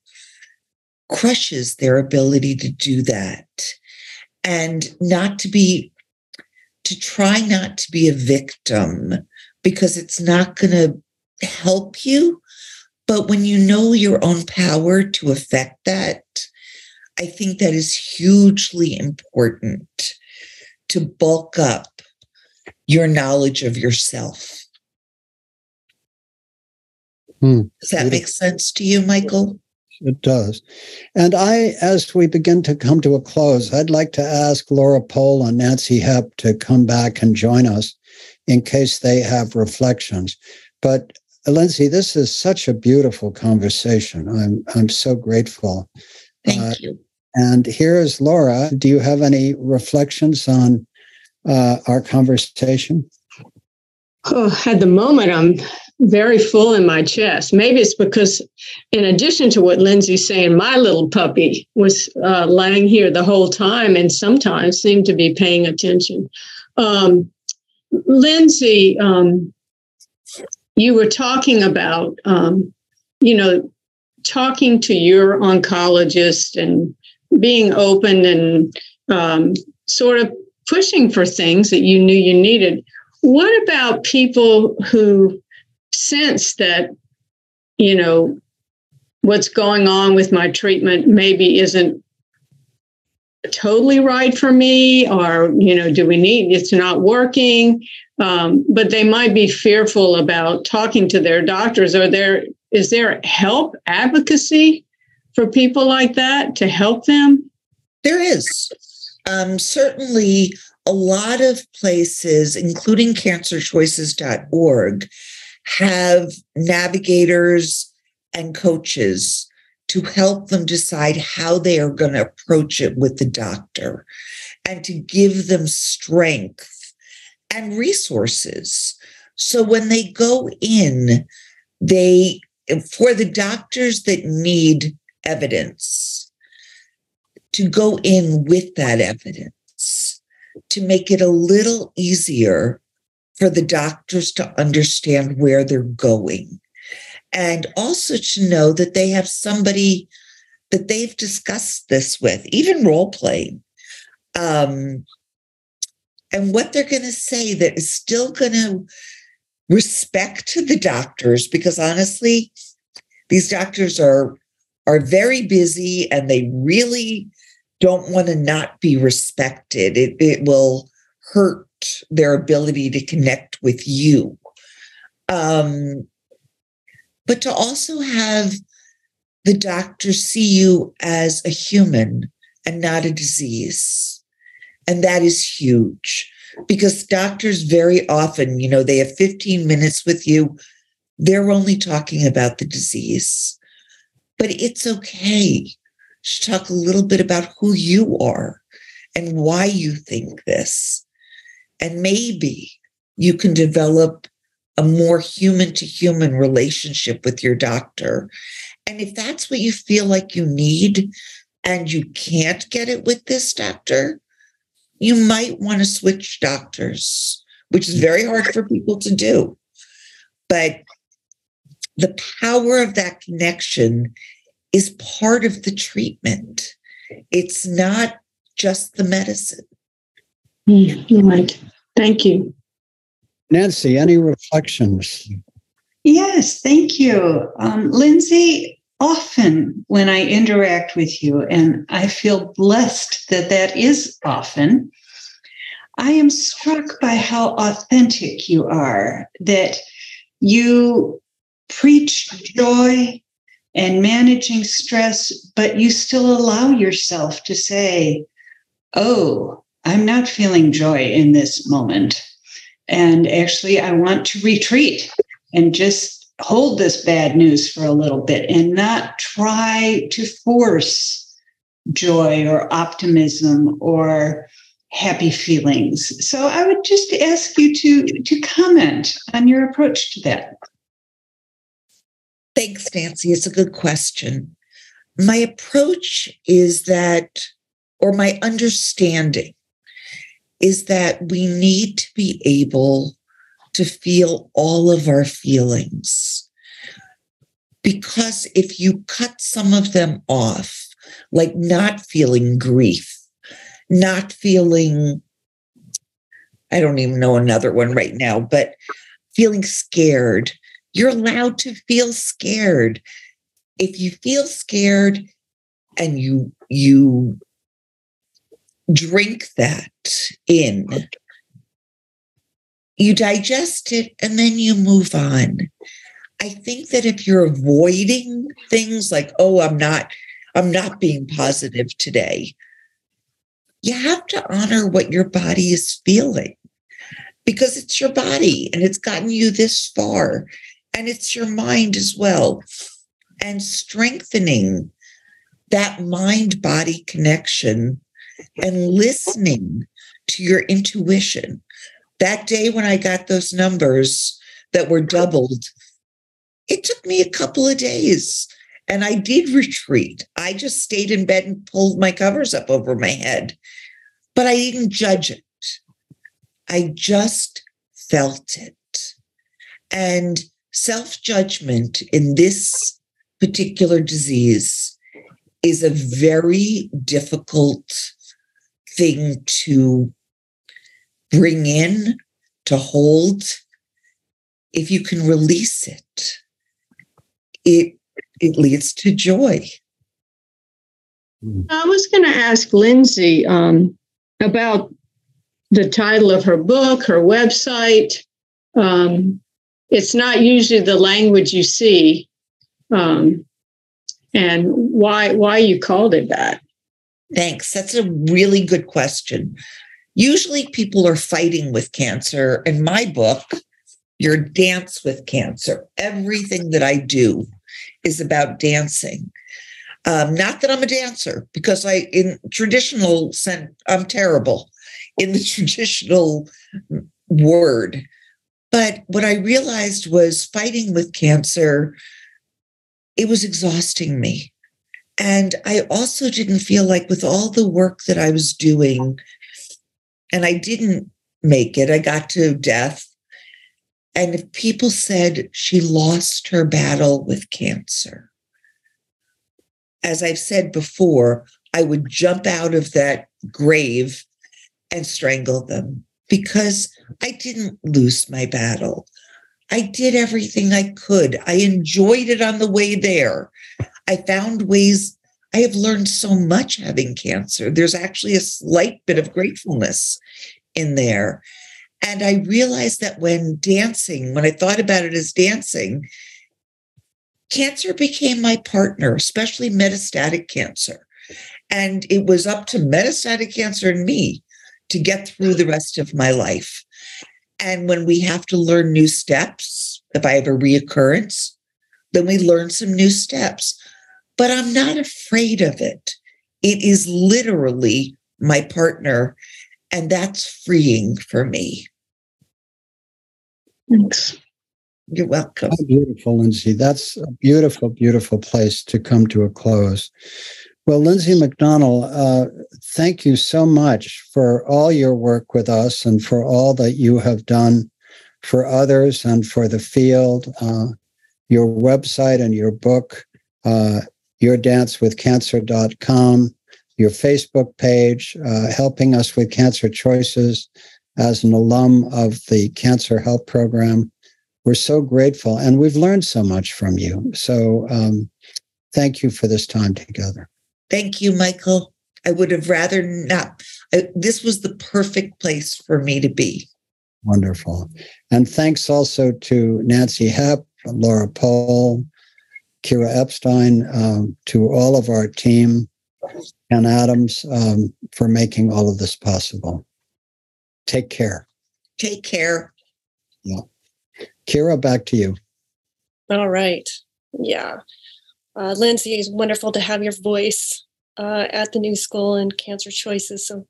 crushes their ability to do that. And not to be, to try not to be a victim because it's not going to help you. But when you know your own power to affect that, I think that is hugely important to bulk up your knowledge of yourself. Hmm. Does that make sense to you, Michael? It does. And I, as we begin to come to a close, I'd like to ask Laura Pole and Nancy Hepp to come back and join us in case they have reflections. But Lindsay, this is such a beautiful conversation. I'm I'm so grateful. Thank uh, you. And here's Laura. Do you have any reflections on uh, our conversation? Oh, at the moment, I'm very full in my chest. Maybe it's because, in addition to what Lindsay's saying, my little puppy was uh, lying here the whole time and sometimes seemed to be paying attention. Um, Lindsay, um, you were talking about, um, you know, talking to your oncologist and being open and um, sort of pushing for things that you knew you needed. What about people who sense that, you know, what's going on with my treatment maybe isn't totally right for me or you know do we need it's not working. Um, but they might be fearful about talking to their doctors. Or there is there help advocacy for people like that to help them? There is. Um, certainly, a lot of places, including cancerchoices.org, have navigators and coaches to help them decide how they are going to approach it with the doctor and to give them strength and resources. So when they go in, they, for the doctors that need evidence, to go in with that evidence to make it a little easier for the doctors to understand where they're going and also to know that they have somebody that they've discussed this with even role playing um, and what they're going to say that is still going to respect to the doctors because honestly these doctors are are very busy and they really don't want to not be respected. It, it will hurt their ability to connect with you. Um, but to also have the doctor see you as a human and not a disease. And that is huge because doctors very often, you know, they have 15 minutes with you. They're only talking about the disease. But it's okay to talk a little bit about who you are and why you think this. And maybe you can develop a more human to human relationship with your doctor. And if that's what you feel like you need and you can't get it with this doctor, you might want to switch doctors, which is very hard for people to do. But the power of that connection is part of the treatment. It's not just the medicine. Right. Thank you. Nancy, any reflections? Yes, thank you. Um, Lindsay, often when I interact with you, and I feel blessed that that is often, I am struck by how authentic you are, that you preach joy and managing stress, but you still allow yourself to say, Oh, I'm not feeling joy in this moment. And actually, I want to retreat and just hold this bad news for a little bit and not try to force joy or optimism or happy feelings. So I would just ask you to to comment on your approach to that. Thanks, Nancy. It's a good question. My approach is that, or my understanding is that we need to be able to feel all of our feelings. Because if you cut some of them off, like not feeling grief, not feeling, I don't even know another one right now, but feeling scared, you're allowed to feel scared. If you feel scared and you, you drink that in. You digest it and then you move on. I think that if you're avoiding things like, oh, I'm not, I'm not being positive today, you have to honor what your body is feeling because it's your body and it's gotten you this far and it's your mind as well. And strengthening that mind body connection and listening to your intuition. That day when I got those numbers that were doubled, it took me a couple of days and I did retreat. I just stayed in bed and pulled my covers up over my head, but I didn't judge it. I just felt it. And self judgment in this particular disease is a very difficult thing to bring in, to hold. If you can release it, it it leads to joy. I was going to ask Lindsay um, about the title of her book, her website. Um, it's not usually the language you see, um, and why why you called it that. Thanks. That's a really good question. Usually people are fighting with cancer. In my book, your dance with cancer. Everything that I do is about dancing. Um, not that I'm a dancer, because I, in traditional sense, I'm terrible in the traditional word. But what I realized was fighting with cancer, it was exhausting me. And I also didn't feel like, with all the work that I was doing, and I didn't make it, I got to death. And if people said she lost her battle with cancer, as I've said before, I would jump out of that grave and strangle them because I didn't lose my battle. I did everything I could. I enjoyed it on the way there. I found ways. I have learned so much having cancer. There's actually a slight bit of gratefulness in there. And I realized that when dancing, when I thought about it as dancing, cancer became my partner, especially metastatic cancer. And it was up to metastatic cancer and me to get through the rest of my life. And when we have to learn new steps, if I have a reoccurrence, then we learn some new steps. But I'm not afraid of it. It is literally my partner, and that's freeing for me. Thanks. You're welcome. How beautiful, Lindsay. That's a beautiful, beautiful place to come to a close. Well, Lindsay McDonald, uh, thank you so much for all your work with us and for all that you have done for others and for the field. Uh, your website and your book, uh, yourdancewithcancer.com, your Facebook page, uh, helping us with cancer choices as an alum of the Cancer Help Program. We're so grateful and we've learned so much from you. So um, thank you for this time together. Thank you, Michael. I would have rather not. I, this was the perfect place for me to be. Wonderful. And thanks also to Nancy Hepp, Laura Pole, Kira Epstein, um, to all of our team, and Adams um, for making all of this possible. Take care. Take care. Yeah. Kira, back to you. All right. Yeah. Uh, Lindsay, it's wonderful to have your voice uh, at the new school and Cancer Choices. So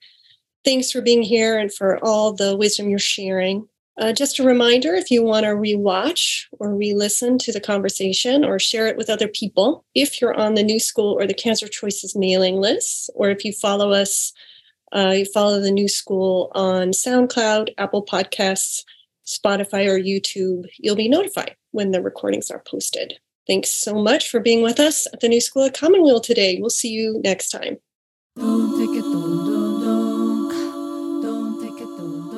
thanks for being here and for all the wisdom you're sharing. Uh, just a reminder if you want to rewatch or re listen to the conversation or share it with other people, if you're on the new school or the Cancer Choices mailing list, or if you follow us, uh, you follow the new school on SoundCloud, Apple Podcasts, Spotify, or YouTube, you'll be notified when the recordings are posted. Thanks so much for being with us at the New School at Commonweal today. We'll see you next time.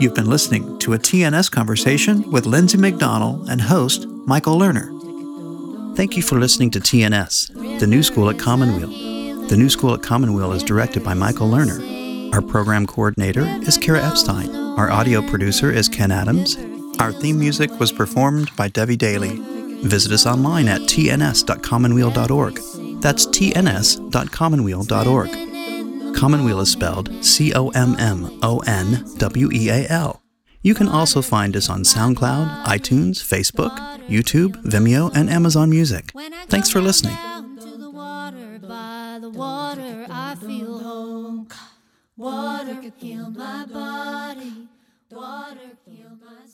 You've been listening to a TNS conversation with Lindsay McDonald and host Michael Lerner. Thank you for listening to TNS, the New School at Commonweal. The New School at Commonweal is directed by Michael Lerner. Our program coordinator is Kira Epstein. Our audio producer is Ken Adams. Our theme music was performed by Debbie Daly. Visit us online at tns.commonweal.org. That's tns.commonweal.org. Commonweal is spelled C O M M O N W E A L. You can also find us on SoundCloud, iTunes, Facebook, YouTube, Vimeo, and Amazon Music. Thanks for listening. Water heal my body, water heal my.